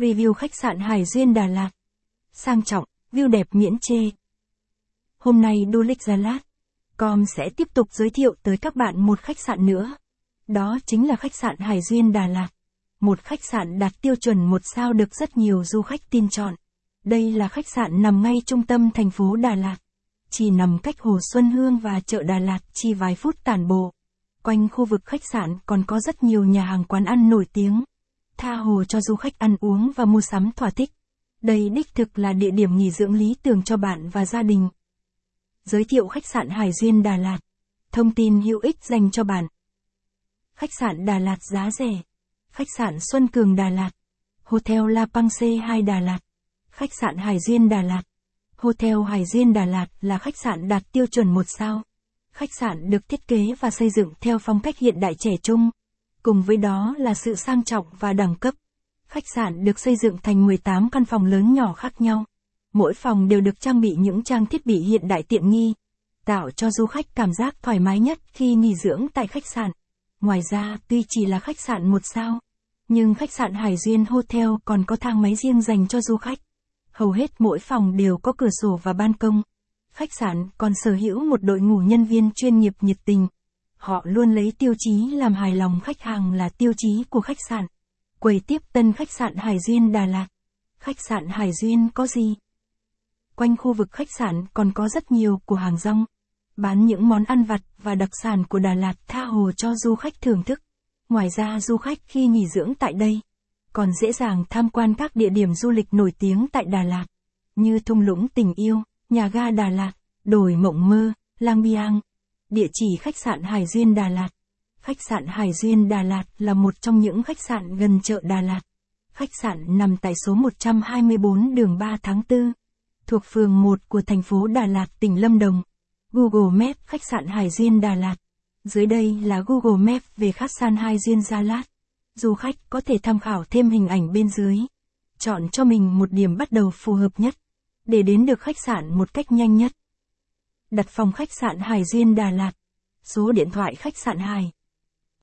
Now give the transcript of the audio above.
Review khách sạn Hải Duyên Đà Lạt. Sang trọng, view đẹp miễn chê. Hôm nay Du Lịch Gia Lát, com sẽ tiếp tục giới thiệu tới các bạn một khách sạn nữa. Đó chính là khách sạn Hải Duyên Đà Lạt. Một khách sạn đạt tiêu chuẩn một sao được rất nhiều du khách tin chọn. Đây là khách sạn nằm ngay trung tâm thành phố Đà Lạt. Chỉ nằm cách Hồ Xuân Hương và chợ Đà Lạt chỉ vài phút tản bộ. Quanh khu vực khách sạn còn có rất nhiều nhà hàng quán ăn nổi tiếng. Tha hồ cho du khách ăn uống và mua sắm thỏa thích. Đây đích thực là địa điểm nghỉ dưỡng lý tưởng cho bạn và gia đình. Giới thiệu khách sạn Hải Duyên Đà Lạt. Thông tin hữu ích dành cho bạn. Khách sạn Đà Lạt giá rẻ. Khách sạn Xuân Cường Đà Lạt. Hotel La Pangse 2 Đà Lạt. Khách sạn Hải Duyên Đà Lạt. Hotel Hải Duyên Đà Lạt là khách sạn đạt tiêu chuẩn một sao. Khách sạn được thiết kế và xây dựng theo phong cách hiện đại trẻ trung. Cùng với đó là sự sang trọng và đẳng cấp. Khách sạn được xây dựng thành 18 căn phòng lớn nhỏ khác nhau. Mỗi phòng đều được trang bị những trang thiết bị hiện đại tiện nghi, tạo cho du khách cảm giác thoải mái nhất khi nghỉ dưỡng tại khách sạn. Ngoài ra, tuy chỉ là khách sạn một sao, nhưng khách sạn Hải Duyên Hotel còn có thang máy riêng dành cho du khách. Hầu hết mỗi phòng đều có cửa sổ và ban công. Khách sạn còn sở hữu một đội ngũ nhân viên chuyên nghiệp nhiệt tình. Họ luôn lấy tiêu chí làm hài lòng khách hàng là tiêu chí của khách sạn. Quầy tiếp tân khách sạn Hải Duyên Đà Lạt. Khách sạn Hải Duyên có gì? Quanh khu vực khách sạn còn có rất nhiều của hàng rong, bán những món ăn vặt và đặc sản của Đà Lạt tha hồ cho du khách thưởng thức. Ngoài ra du khách khi nghỉ dưỡng tại đây, còn dễ dàng tham quan các địa điểm du lịch nổi tiếng tại Đà Lạt, như thung lũng tình yêu, nhà ga Đà Lạt, đồi mộng mơ, lang biang. Địa chỉ khách sạn Hải Duyên Đà Lạt. Khách sạn Hải Duyên Đà Lạt là một trong những khách sạn gần chợ Đà Lạt. Khách sạn nằm tại số 124 đường 3 tháng 4, thuộc phường 1 của thành phố Đà Lạt, tỉnh Lâm Đồng. Google Maps khách sạn Hải Duyên Đà Lạt. Dưới đây là Google Maps về khách sạn Hải Duyên Gia Lát. Du khách có thể tham khảo thêm hình ảnh bên dưới. Chọn cho mình một điểm bắt đầu phù hợp nhất, để đến được khách sạn một cách nhanh nhất. Đặt phòng khách sạn Hải Diên Đà Lạt. Số điện thoại khách sạn Hải